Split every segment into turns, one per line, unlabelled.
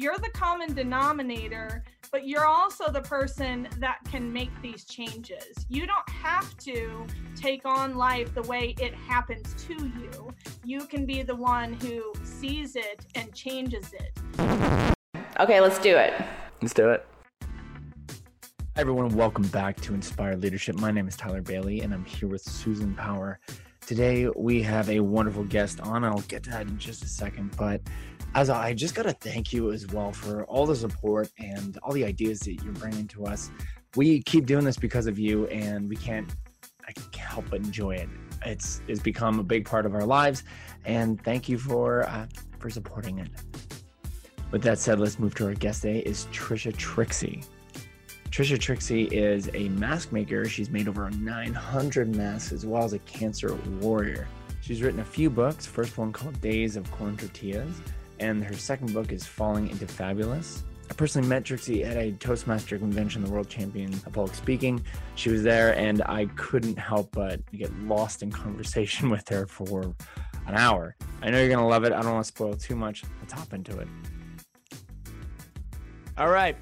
you're the common denominator, but you're also the person that can make these changes. You don't have to take on life the way it happens to you. You can be the one who sees it and changes it.
Okay, let's do it.
Let's do it. Hi, everyone. Welcome back to Inspired Leadership. My name is Tyler Bailey, and I'm here with Susan Power. Today, we have a wonderful guest on. I'll get to that in just a second. But as I just got to thank you as well for all the support and all the ideas that you're bringing to us. We keep doing this because of you, and we can't, I can't help but enjoy it. It's it's become a big part of our lives, and thank you for uh, for supporting it. With that said, let's move to our guest today. Is Trisha Trixie. Trisha Trixie is a mask maker. She's made over 900 masks as well as a cancer warrior. She's written a few books. First one called Days of Corn Tortillas, and her second book is Falling into Fabulous. I personally met Trixie at a Toastmaster convention, the world champion of public speaking. She was there, and I couldn't help but get lost in conversation with her for an hour. I know you're going to love it. I don't want to spoil too much. Let's hop into it. All right.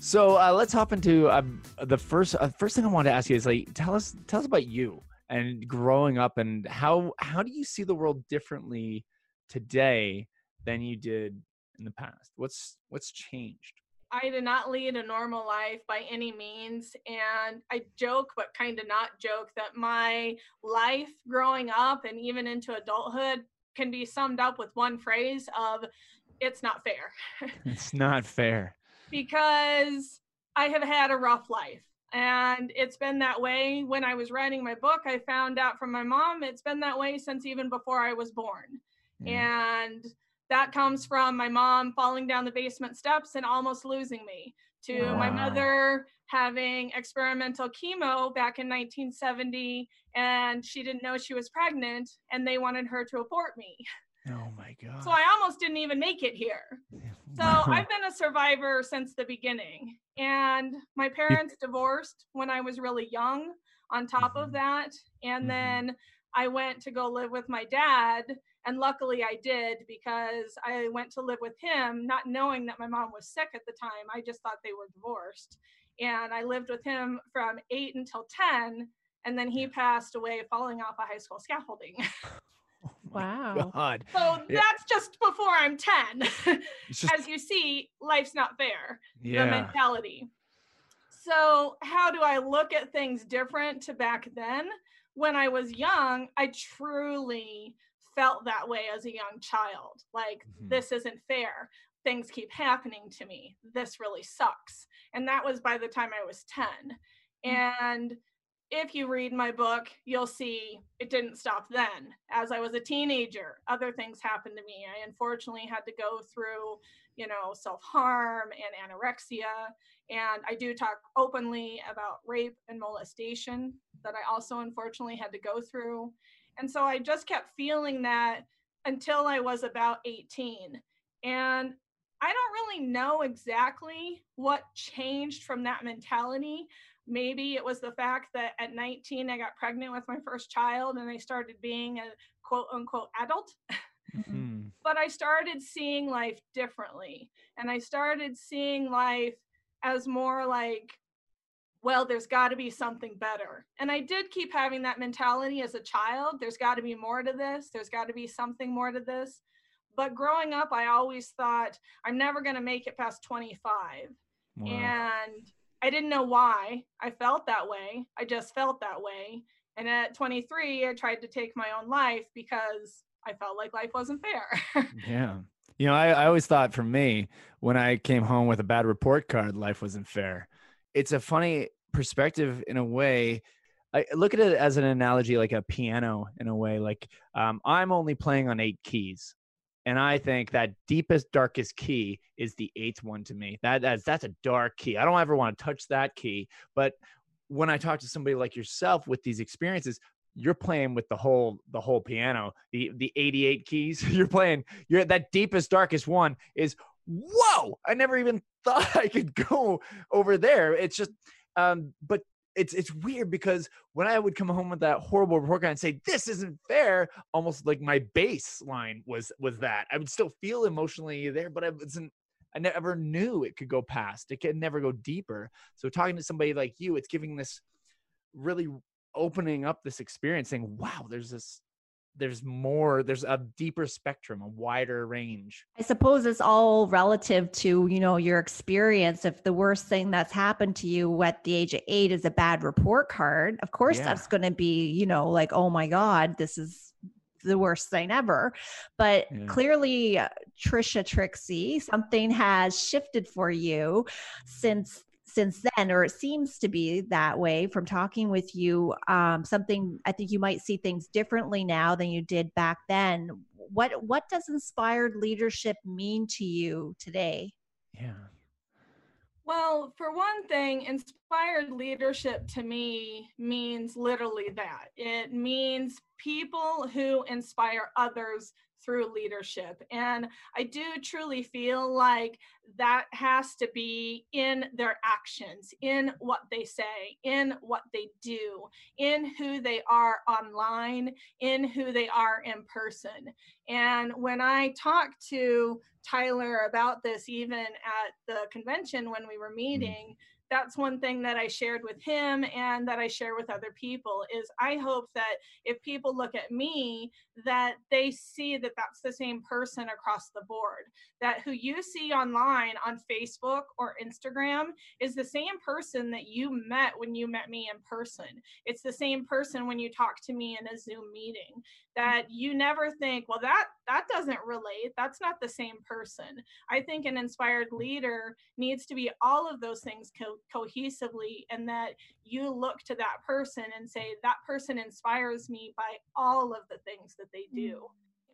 So uh, let's hop into uh, the first uh, first thing I want to ask you is like tell us tell us about you and growing up and how how do you see the world differently today than you did in the past? What's what's changed?
I did not lead a normal life by any means. And I joke, but kind of not joke, that my life growing up and even into adulthood can be summed up with one phrase of it's not fair.
it's not fair.
because I have had a rough life. And it's been that way when I was writing my book. I found out from my mom, it's been that way since even before I was born. Mm. And that comes from my mom falling down the basement steps and almost losing me, to wow. my mother having experimental chemo back in 1970, and she didn't know she was pregnant, and they wanted her to abort me.
Oh my God.
So I almost didn't even make it here. So I've been a survivor since the beginning. And my parents divorced when I was really young, on top of mm-hmm. that. And mm-hmm. then I went to go live with my dad. And luckily I did because I went to live with him, not knowing that my mom was sick at the time. I just thought they were divorced. And I lived with him from eight until 10. And then he passed away falling off a high school scaffolding.
Oh wow.
God.
So yeah. that's just before I'm 10. just... As you see, life's not fair. Yeah. The mentality. So, how do I look at things different to back then? When I was young, I truly felt that way as a young child. Like, mm-hmm. this isn't fair. Things keep happening to me. This really sucks. And that was by the time I was 10. Mm-hmm. And if you read my book, you'll see it didn't stop then. As I was a teenager, other things happened to me. I unfortunately had to go through, you know, self harm and anorexia. And I do talk openly about rape and molestation that I also unfortunately had to go through. And so I just kept feeling that until I was about 18. And I don't really know exactly what changed from that mentality, maybe it was the fact that at 19 I got pregnant with my first child and I started being a quote unquote adult. Mm-hmm. but I started seeing life differently. And I started seeing life as more like, well, there's got to be something better. And I did keep having that mentality as a child. There's got to be more to this. There's got to be something more to this. But growing up, I always thought I'm never going to make it past 25. Wow. And I didn't know why I felt that way. I just felt that way. And at 23, I tried to take my own life because I felt like life wasn't fair.
yeah. You know, I, I always thought for me, when I came home with a bad report card, life wasn't fair. It's a funny perspective in a way. I look at it as an analogy, like a piano in a way. Like um, I'm only playing on eight keys. And I think that deepest, darkest key is the eighth one to me. That that's that's a dark key. I don't ever want to touch that key. But when I talk to somebody like yourself with these experiences, you're playing with the whole the whole piano, the the 88 keys. You're playing. You're that deepest, darkest one is whoa. I never even thought I could go over there. It's just, um, but it's it's weird because when I would come home with that horrible report card and say this isn't fair, almost like my baseline was was that I would still feel emotionally there, but I wasn't I never knew it could go past. It can never go deeper. So talking to somebody like you, it's giving this really opening up this experience saying, wow, there's this there's more there's a deeper spectrum a wider range
i suppose it's all relative to you know your experience if the worst thing that's happened to you at the age of eight is a bad report card of course yeah. that's going to be you know like oh my god this is the worst thing ever. But yeah. clearly, uh, Trisha Trixie, something has shifted for you since since then or it seems to be that way from talking with you um, something i think you might see things differently now than you did back then. What what does inspired leadership mean to you today?
Yeah.
Well, for one thing, inspired leadership to me means literally that. It means people who inspire others through leadership. And I do truly feel like that has to be in their actions, in what they say, in what they do, in who they are online, in who they are in person. And when I talked to Tyler about this, even at the convention when we were mm. meeting, that's one thing that I shared with him and that I share with other people is I hope that if people look at me that they see that that's the same person across the board. That who you see online on Facebook or Instagram is the same person that you met when you met me in person. It's the same person when you talk to me in a Zoom meeting. That you never think well that that doesn't relate. That's not the same person. I think an inspired leader needs to be all of those things co- cohesively and that you look to that person and say that person inspires me by all of the things that they do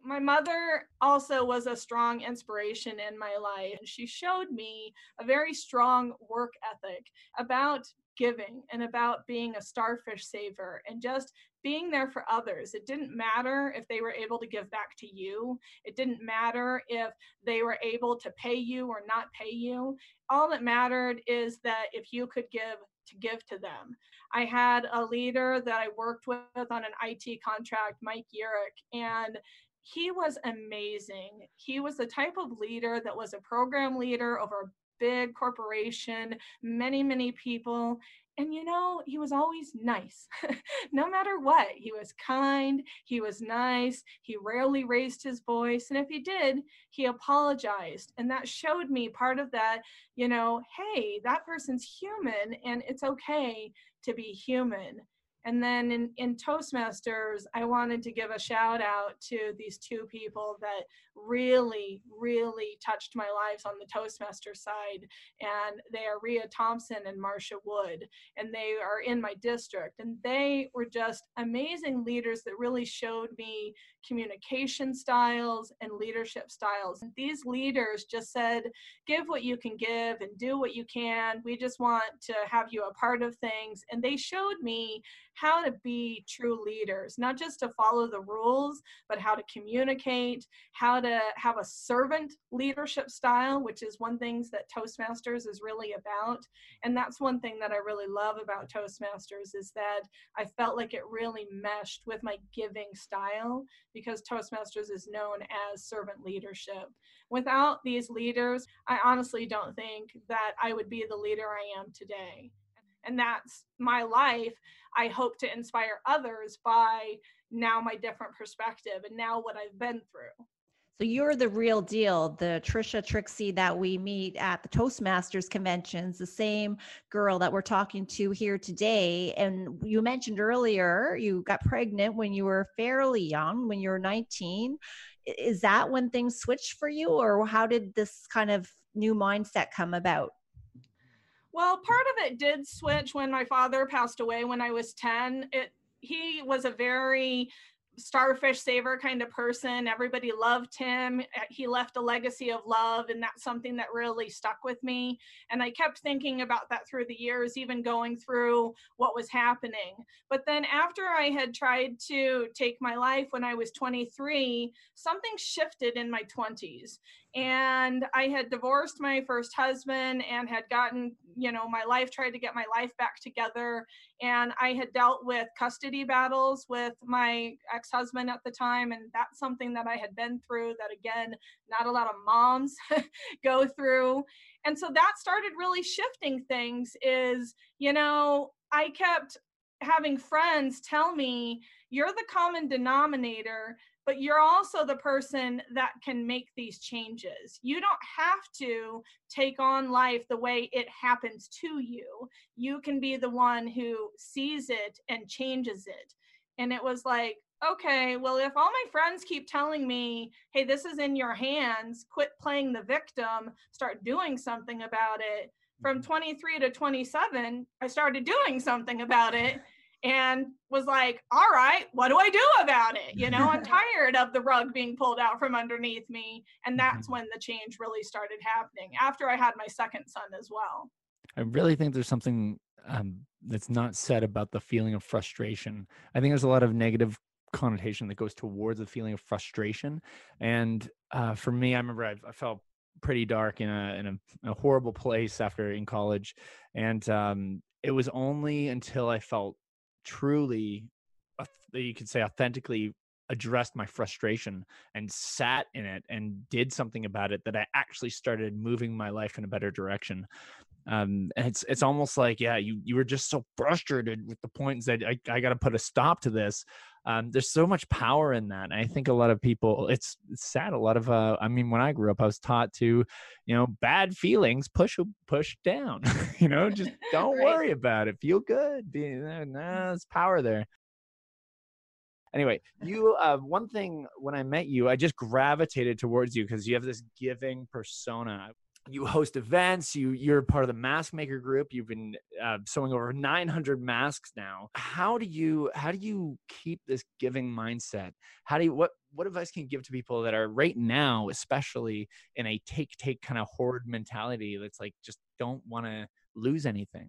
mm. my mother also was a strong inspiration in my life and she showed me a very strong work ethic about giving and about being a starfish saver and just being there for others. It didn't matter if they were able to give back to you. It didn't matter if they were able to pay you or not pay you. All that mattered is that if you could give, to give to them. I had a leader that I worked with on an IT contract, Mike Yurick, and he was amazing. He was the type of leader that was a program leader over a big corporation, many, many people. And you know, he was always nice, no matter what. He was kind, he was nice, he rarely raised his voice. And if he did, he apologized. And that showed me part of that, you know, hey, that person's human and it's okay to be human. And then in, in Toastmasters, I wanted to give a shout out to these two people that really, really touched my lives on the Toastmaster side. And they are Ria Thompson and Marcia Wood. And they are in my district. And they were just amazing leaders that really showed me communication styles and leadership styles. And these leaders just said, give what you can give and do what you can. We just want to have you a part of things. And they showed me how to be true leaders, not just to follow the rules, but how to communicate, how to have a servant leadership style, which is one things that Toastmasters is really about. And that's one thing that I really love about Toastmasters is that I felt like it really meshed with my giving style because Toastmasters is known as servant leadership. Without these leaders, I honestly don't think that I would be the leader I am today. And that's my life. I hope to inspire others by now my different perspective and now what I've been through.
So you're the real deal, the Trisha Trixie that we meet at the Toastmasters conventions, the same girl that we're talking to here today. And you mentioned earlier you got pregnant when you were fairly young, when you were 19. Is that when things switched for you, or how did this kind of new mindset come about?
Well, part of it did switch when my father passed away when I was 10. It he was a very starfish saver kind of person. Everybody loved him. Uh, he left a legacy of love, and that's something that really stuck with me. And I kept thinking about that through the years, even going through what was happening. But then after I had tried to take my life when I was 23, something shifted in my 20s. and I had divorced my first husband and had gotten, you know, my life, tried to get my life back together. And I had dealt with custody battles with my ex husband at the time. And that's something that I had been through that, again, not a lot of moms go through. And so that started really shifting things. Is, you know, I kept having friends tell me, you're the common denominator but you're also the person that can make these changes. You don't have to take on life the way it happens to you. You can be the one who sees it and changes it. And it was like, okay, well, if all my friends keep telling me, hey, this is in your hands, quit playing the victim, start doing something about it. From mm-hmm. 23 to 27, I started doing something about it and was like, all right, what do I do about it? You know, I'm tired of the rug being pulled out from underneath me. And that's mm-hmm. when the change really started happening after I had my second son as well.
I really think there's something um, that's not said about the feeling of frustration. I think there's a lot of negative connotation that goes towards the feeling of frustration. And uh, for me, I remember I, I felt pretty dark in a in a, a, horrible place after in college, and um, it was only until I felt truly you could say authentically addressed my frustration and sat in it and did something about it that I actually started moving my life in a better direction. Um, and it's it's almost like yeah, you you were just so frustrated with the points that I I got to put a stop to this. Um, there's so much power in that. And I think a lot of people, it's, it's sad. A lot of, uh, I mean, when I grew up, I was taught to, you know, bad feelings push push down. you know, just don't right. worry about it. Feel good. Be, nah, there's power there anyway you uh, one thing when i met you i just gravitated towards you because you have this giving persona you host events you you're part of the mask maker group you've been uh, sewing over 900 masks now. How do you how do you keep this giving mindset? How do you what what advice can you give to people that are right now especially in a take take kind of hoard mentality that's like just don't want to lose anything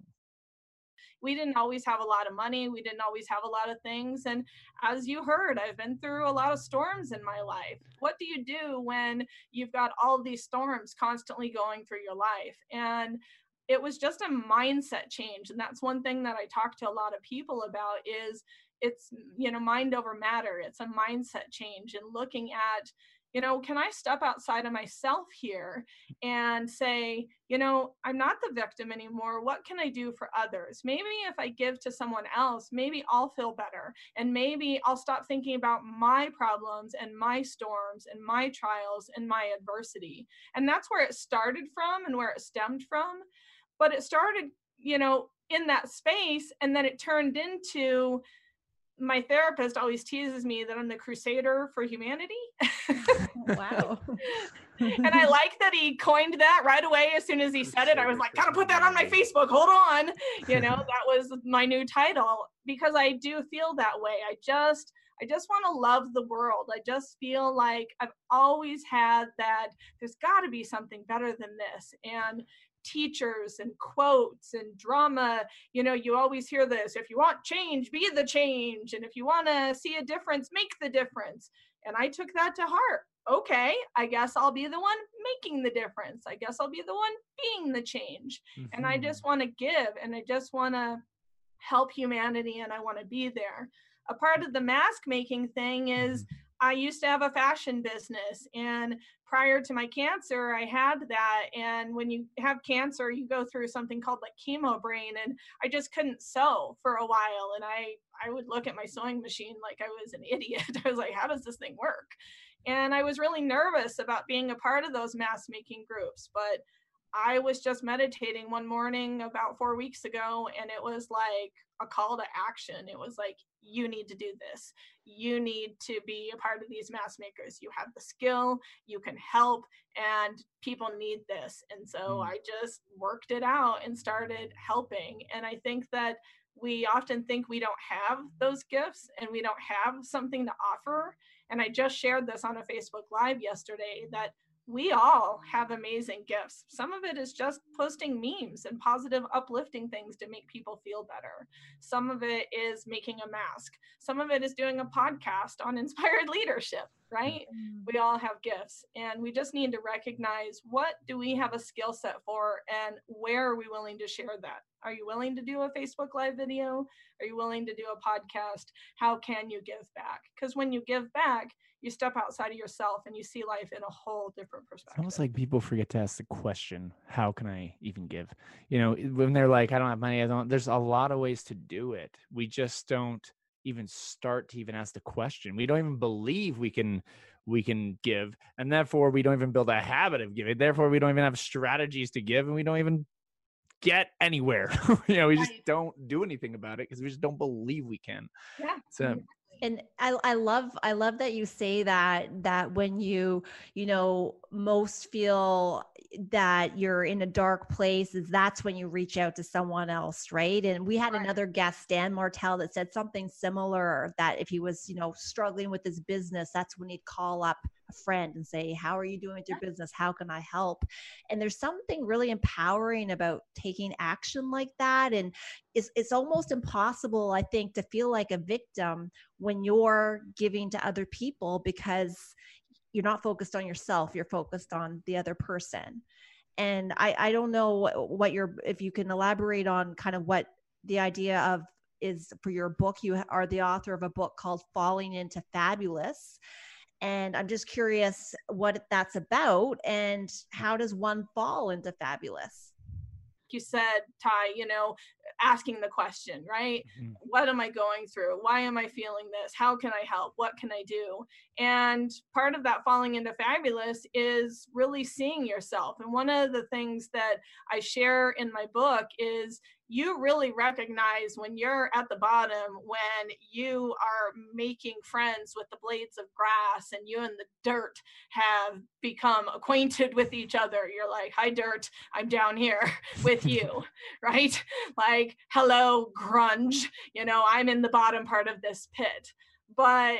we didn't always have a lot of money. We didn't always have a lot of things. And as you heard, I've been through a lot of storms in my life. What do you do when you've got all these storms constantly going through your life? And it was just a mindset change. And that's one thing that I talk to a lot of people about is it's you know mind over matter it's a mindset change and looking at you know, can I step outside of myself here and say, you know, I'm not the victim anymore. What can I do for others? Maybe if I give to someone else, maybe I'll feel better. And maybe I'll stop thinking about my problems and my storms and my trials and my adversity. And that's where it started from and where it stemmed from. But it started, you know, in that space. And then it turned into, my therapist always teases me that I'm the crusader for humanity. wow. and I like that he coined that right away as soon as he said it. I was like, gotta put that on my Facebook. Hold on. You know, that was my new title because I do feel that way. I just I just want to love the world. I just feel like I've always had that there's got to be something better than this. And teachers and quotes and drama. You know, you always hear this if you want change, be the change. And if you want to see a difference, make the difference. And I took that to heart. Okay, I guess I'll be the one making the difference. I guess I'll be the one being the change. Mm-hmm. And I just mm-hmm. want to give and I just want to help humanity and I want to be there. A part of the mask making thing is mm-hmm. I used to have a fashion business and prior to my cancer I had that and when you have cancer you go through something called like chemo brain and I just couldn't sew for a while and I I would look at my sewing machine like I was an idiot. I was like how does this thing work? And I was really nervous about being a part of those mask making groups but I was just meditating one morning about 4 weeks ago and it was like a call to action. It was like you need to do this. You need to be a part of these mask makers. You have the skill, you can help, and people need this. And so mm. I just worked it out and started helping. And I think that we often think we don't have those gifts and we don't have something to offer. And I just shared this on a Facebook Live yesterday that we all have amazing gifts. Some of it is just posting memes and positive, uplifting things to make people feel better. Some of it is making a mask. Some of it is doing a podcast on inspired leadership. right? Mm-hmm. We all have gifts and we just need to recognize what do we have a skill set for and where are we willing to share that? Are you willing to do a Facebook live video? Are you willing to do a podcast? How can you give back? Because when you give back, you step outside of yourself and you see life in a whole different perspective.
It's almost like people forget to ask the question, how can I even give? You know, when they're like, I don't have money, I don't, there's a lot of ways to do it. We just don't even start to even ask the question. We don't even believe we can we can give and therefore we don't even build a habit of giving therefore we don't even have strategies to give and we don't even get anywhere. You know we just don't do anything about it because we just don't believe we can.
Yeah
so
and I, I love i love that you say that that when you you know most feel that you're in a dark place is that's when you reach out to someone else right? And we had right. another guest dan martell that said something similar that if he was you know struggling with his business that's when he'd call up a friend and say how are you doing with your business? How can i help? And there's something really empowering about taking action like that and it's, it's almost impossible i think to feel like a victim when you're giving to other people because you're not focused on yourself you're focused on the other person. And i i don't know what, what you're if you can elaborate on kind of what the idea of is for your book. You are the author of a book called falling into fabulous and i'm just curious what that's about and how does one fall into fabulous
you said, Ty, you know, asking the question, right? Mm-hmm. What am I going through? Why am I feeling this? How can I help? What can I do? And part of that falling into fabulous is really seeing yourself. And one of the things that I share in my book is you really recognize when you're at the bottom when you are making friends with the blades of grass and you and the dirt have become acquainted with each other. You're like hi dirt i'm down here with you right? Like hello grunge you know i'm in the bottom part of this pit. But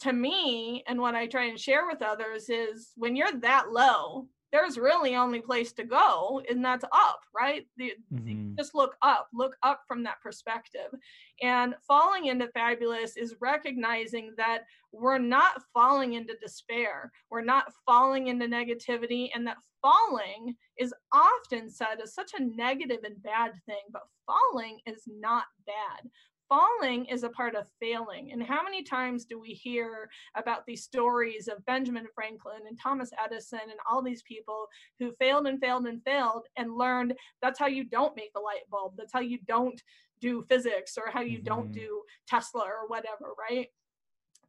to me and what i try and share with others is when you're that low there's really only place to go and that's up right? The, mm-hmm. just look up look up from that perspective. And falling into fabulous is recognizing that we're not falling into despair we're not falling into negativity and that falling is often said as such a negative and bad thing but falling is not bad falling is a part of failing. And how many times do we hear about these stories of Benjamin Franklin and Thomas Edison and all these people who failed and failed and failed and learned that's how you don't make a light bulb, that's how you don't do physics or how you mm-hmm. don't do Tesla or whatever, right?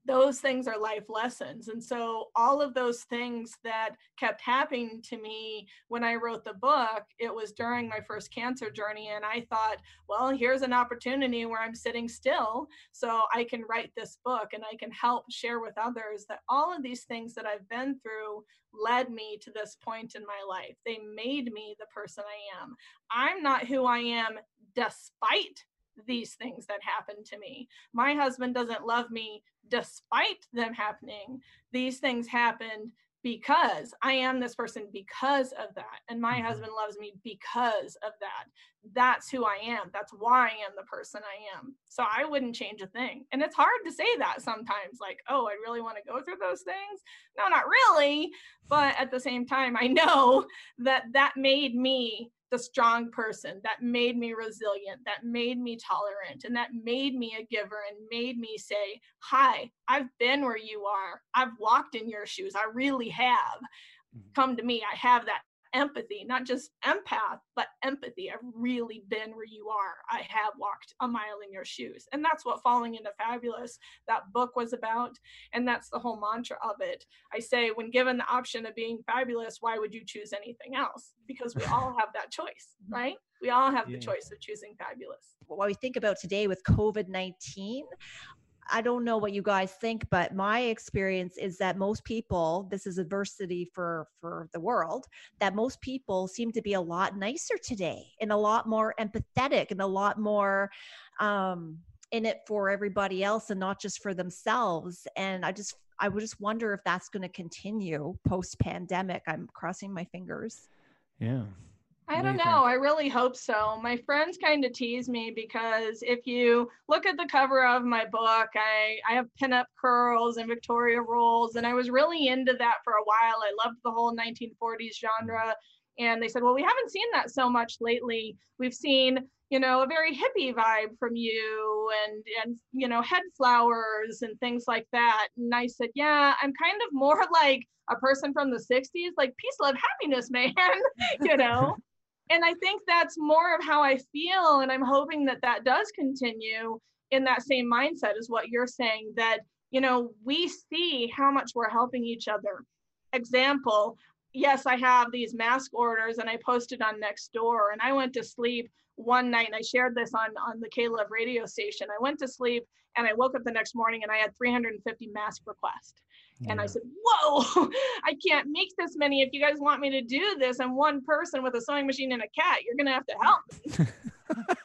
Those things are life lessons. And so all of those things that kept happening to me when I wrote the book, it was during my first cancer journey. And I thought, well, here's an opportunity where I'm sitting still so I can write this book and I can help share with others that all of these things that I've been through led me to this point in my life. They made me the person I am. I'm not who I am despite these things that happened to me. My husband doesn't love me despite them happening. These things happened because I am this person because of that. And my mm-hmm. husband loves me because of that. That's who I am. That's why I am the person I am. So I wouldn't change a thing. And it's hard to say that sometimes, like, oh, I really want to go through those things. No, not really. But at the same time, I know that that made me the strong person that made me resilient, that made me tolerant, and that made me a giver and made me say, Hi, I've been where you are. I've walked in your shoes. I really have. Mm-hmm. Come to me. I have that empathy, not just empath, but empathy. I've really been where you are. I have walked a mile in your shoes. And that's what Falling into Fabulous, that book was about. And that's the whole mantra of it. I say, when given the option of being fabulous, why would you choose anything else? Because we all have that choice, right? We all have yeah. the choice of choosing fabulous.
What we think about today with COVID 19, I don't know what you guys think, but my experience is that most people, this is adversity for for the world, that most people seem to be a lot nicer today and a lot more empathetic and a lot more um, in it for everybody else and not just for themselves. And I just I would just wonder if that's going to continue post pandemic. I'm crossing my fingers.
Yeah.
I don't know. I really hope so. My friends kind of tease me because if you look at the cover of my book, I, I have pinup curls and victory rolls, and I was really into that for a while. I loved the whole 1940s genre. And they said, well, we haven't seen that so much lately. We've seen, you know, a very hippie vibe from you and, and, you know, head flowers and things like that. And I said, yeah, I'm kind of more like a person from the 60s, like peace, love, happiness, man, you know? and I think that's more of how I feel. And I'm hoping that that does continue in that same mindset is what you're saying that, you know, we see how much we're helping each other. Example, yes, I have these mask orders and I posted on Nextdoor and I went to sleep one night and I shared this on, on the K-Love radio station. I went to sleep and I woke up the next morning and I had 350 mask requests. Yeah. And I said, Whoa, I can't make this many. If you guys want me to do this, I'm one person with a sewing machine and a cat. You're going to have to help me.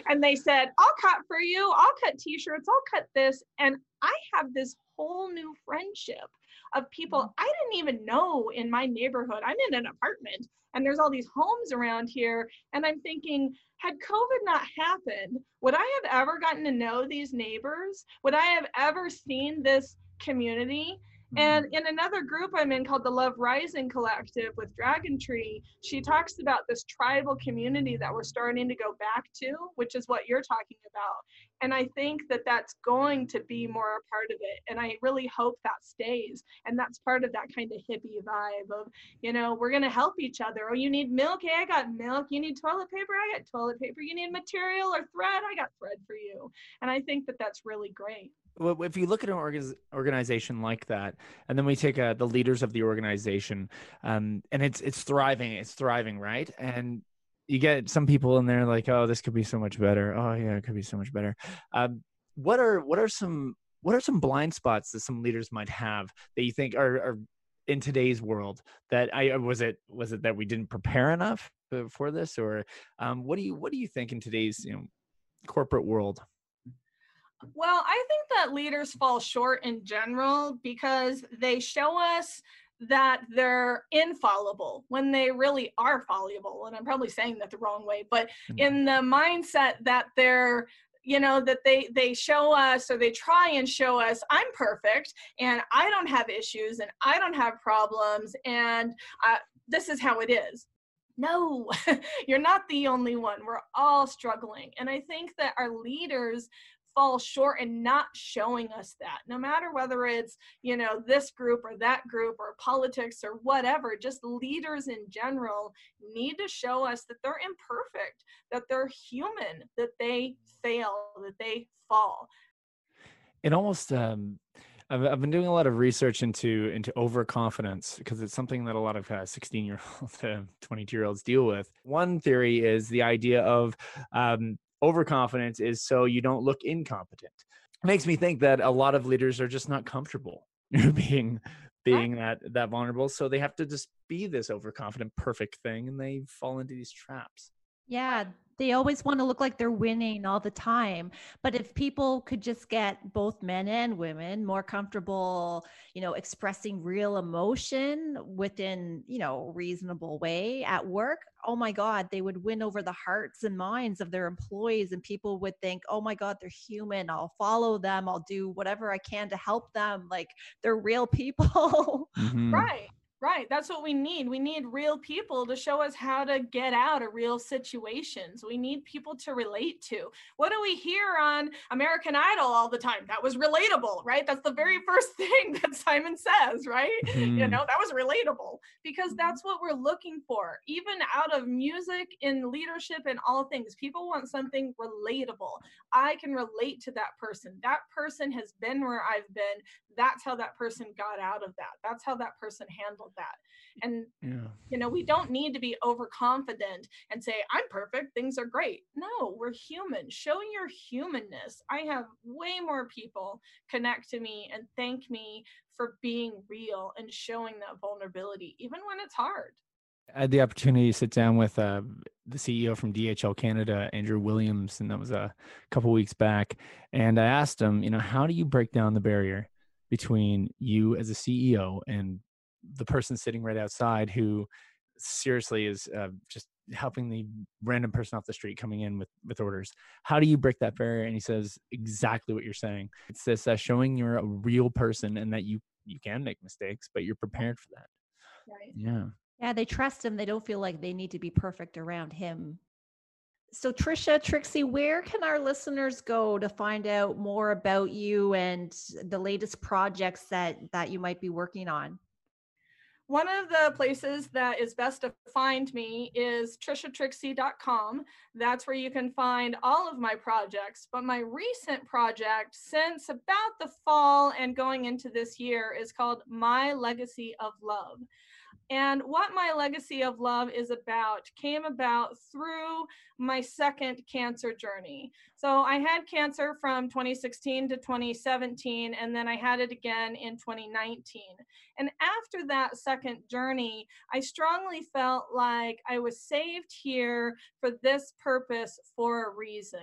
and they said, I'll cut for you. I'll cut t shirts. I'll cut this. And I have this whole new friendship of people mm. I didn't even know in my neighborhood. I'm in an apartment and there's all these homes around here. And I'm thinking, had COVID not happened, would I have ever gotten to know these neighbors? Would I have ever seen this community. And mm-hmm. in another group I'm in called the Love Rising Collective with Dragon Tree, she talks about this tribal community that we're starting to go back to, which is what you're talking about. And I think that that's going to be more a part of it. And I really hope that stays. And that's part of that kind of hippie vibe of, you know, we're going to help each other. Oh, you need milk? Hey, I got milk. You need toilet paper? I got toilet paper. You need material or thread? I got thread for you. And I think that that's really great well,
if you look at an organization like that, and then we take uh, the leaders of the organization, um, and it's it's thriving, it's thriving, right? And you get some people in there like, oh, this could be so much better. Oh yeah, it could be so much better. Um, what are what are some what are some blind spots that some leaders might have that you think are, are in today's world that I was it was it that we didn't prepare enough for this or um, what do you what do you think in today's you know corporate world?
Well, I think that leaders fall short in general because they show us that they're infallible when they really are fallible. And I'm probably saying that the wrong way, but mm-hmm. in the mindset that they're you know that they they show us or they try and show us i'm perfect and i don't have issues and i don't have problems and uh, this is how it is no you're not the only one we're all struggling and i think that our leaders fall short in not showing us that no matter whether it's you know this group or that group or politics or whatever just leaders in general need to show us that they're imperfect that they're human that they fail that they fall
it almost um I've, been doing a lot of research into into overconfidence because it's something that a lot of uh, 16 year olds to 22 year olds deal with. One theory is the idea of um, overconfidence is so you don't look incompetent. It makes me think that a lot of leaders are just not comfortable being being that that vulnerable so they have to just be this overconfident perfect thing and they fall into these traps
yeah they always want to look like they're winning all the time but if people could just get both men and women more comfortable you know expressing real emotion within you know reasonable way at work oh my god they would win over the hearts and minds of their employees and people would think oh my god they're human i'll follow them i'll do whatever i can to help them like they're real people
mm-hmm. right Right. That's what we need. We need real people to show us how to get out of real situations. We need people to relate to. What do we hear on American Idol all the time? That was relatable, right? That's the very first thing that Simon says, right? Mm-hmm. You know, that was relatable because mm-hmm. that's what we're looking for. Even out of music, in leadership, and all things, people want something relatable. I can relate to that person. That person has been where I've been. That's how that person got out of that. That's how that person handled that and yeah. you know we don't need to be overconfident and say i'm perfect things are great no we're human show your humanness i have way more people connect to me and thank me for being real and showing that vulnerability even when it's hard
I had the opportunity to sit down with uh, the CEO from DHL Canada, Andrew Williams, and that was a couple weeks back. And I asked him, you know, how do you break down the barrier between you as a CEO and the person sitting right outside who seriously is uh, just helping the random person off the street coming in with with orders. How do you break that barrier? And he says exactly what you're saying. It's this uh, showing you're a real person and that you you can make mistakes but you're prepared for that.
Right.
Yeah.
Yeah they trust him. They don't feel like they need to be perfect around him so trisha trixie where can our listeners go to find out more about you and the latest projects that that you might be working on
one of the places that is best to find me is trishatrixie.com. That's where you can find all of my projects. But my recent project, since about the fall and going into this year, is called My Legacy of Love. And what my legacy of love is about came about through my second cancer journey. So I had cancer from 2016 to 2017, and then I had it again in 2019. And after that second journey, I strongly felt like I was saved here for this purpose for a reason.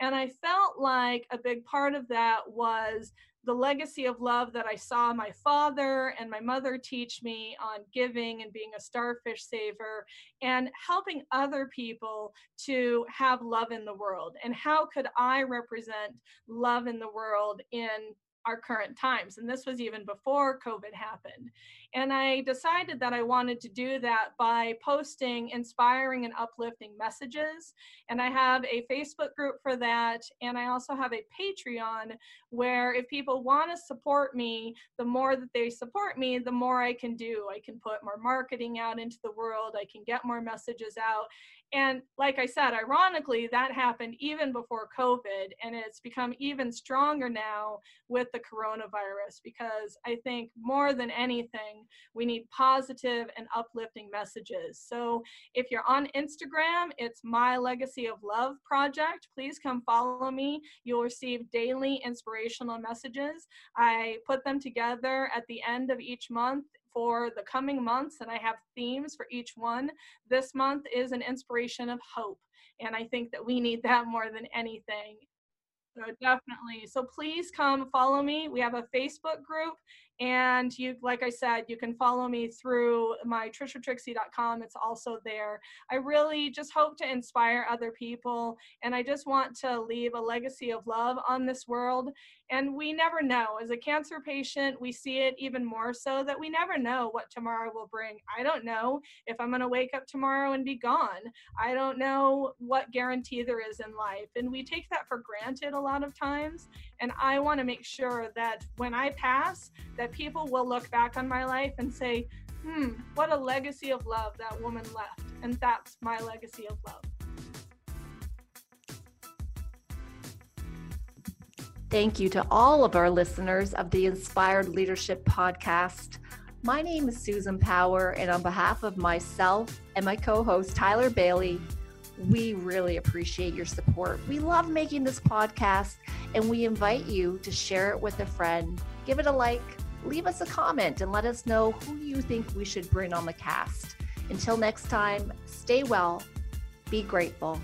And I felt like a big part of that was the legacy of love that I saw my father and my mother teach me on giving and being a starfish saver and helping other people to have love in the world. And how could I represent love in the world in our current times. And this was even before COVID happened. And I decided that I wanted to do that by posting inspiring and uplifting messages. And I have a Facebook group for that. And I also have a Patreon where if people want to support me, the more that they support me, the more I can do. I can put more marketing out into the world, I can get more messages out. And like I said, ironically, that happened even before COVID, and it's become even stronger now with the coronavirus because I think more than anything, we need positive and uplifting messages. So if you're on Instagram, it's My Legacy of Love Project. Please come follow me. You'll receive daily inspirational messages. I put them together at the end of each month for the coming months, and I have themes for each one. This month is an inspiration of hope, and I think that we need that more than anything. So definitely. So please come follow me. We have a Facebook group and you, like I said, you can follow me through my trishatrixie.com. It's also there. I really just hope to inspire other people. And I just want to leave a legacy of love on this world. And we never know. As a cancer patient, we see it even more so that we never know what tomorrow will bring. I don't know if I'm going to wake up tomorrow and be gone. I don't know what guarantee there is in life. And we take that for granted a lot of times. And I want to make sure that when I pass, that people will look back on my life and say, hmm, what a legacy of love that woman left. And that's my legacy of love.
Thank you to all of our listeners of the Inspired Leadership Podcast. My name is Susan Power, and on behalf of myself and my co host, Tyler Bailey, we really appreciate your support. We love making this podcast, and we invite you to share it with a friend. Give it a like, leave us a comment and let us know who you think we should bring on the cast. Until next time, stay well, be grateful,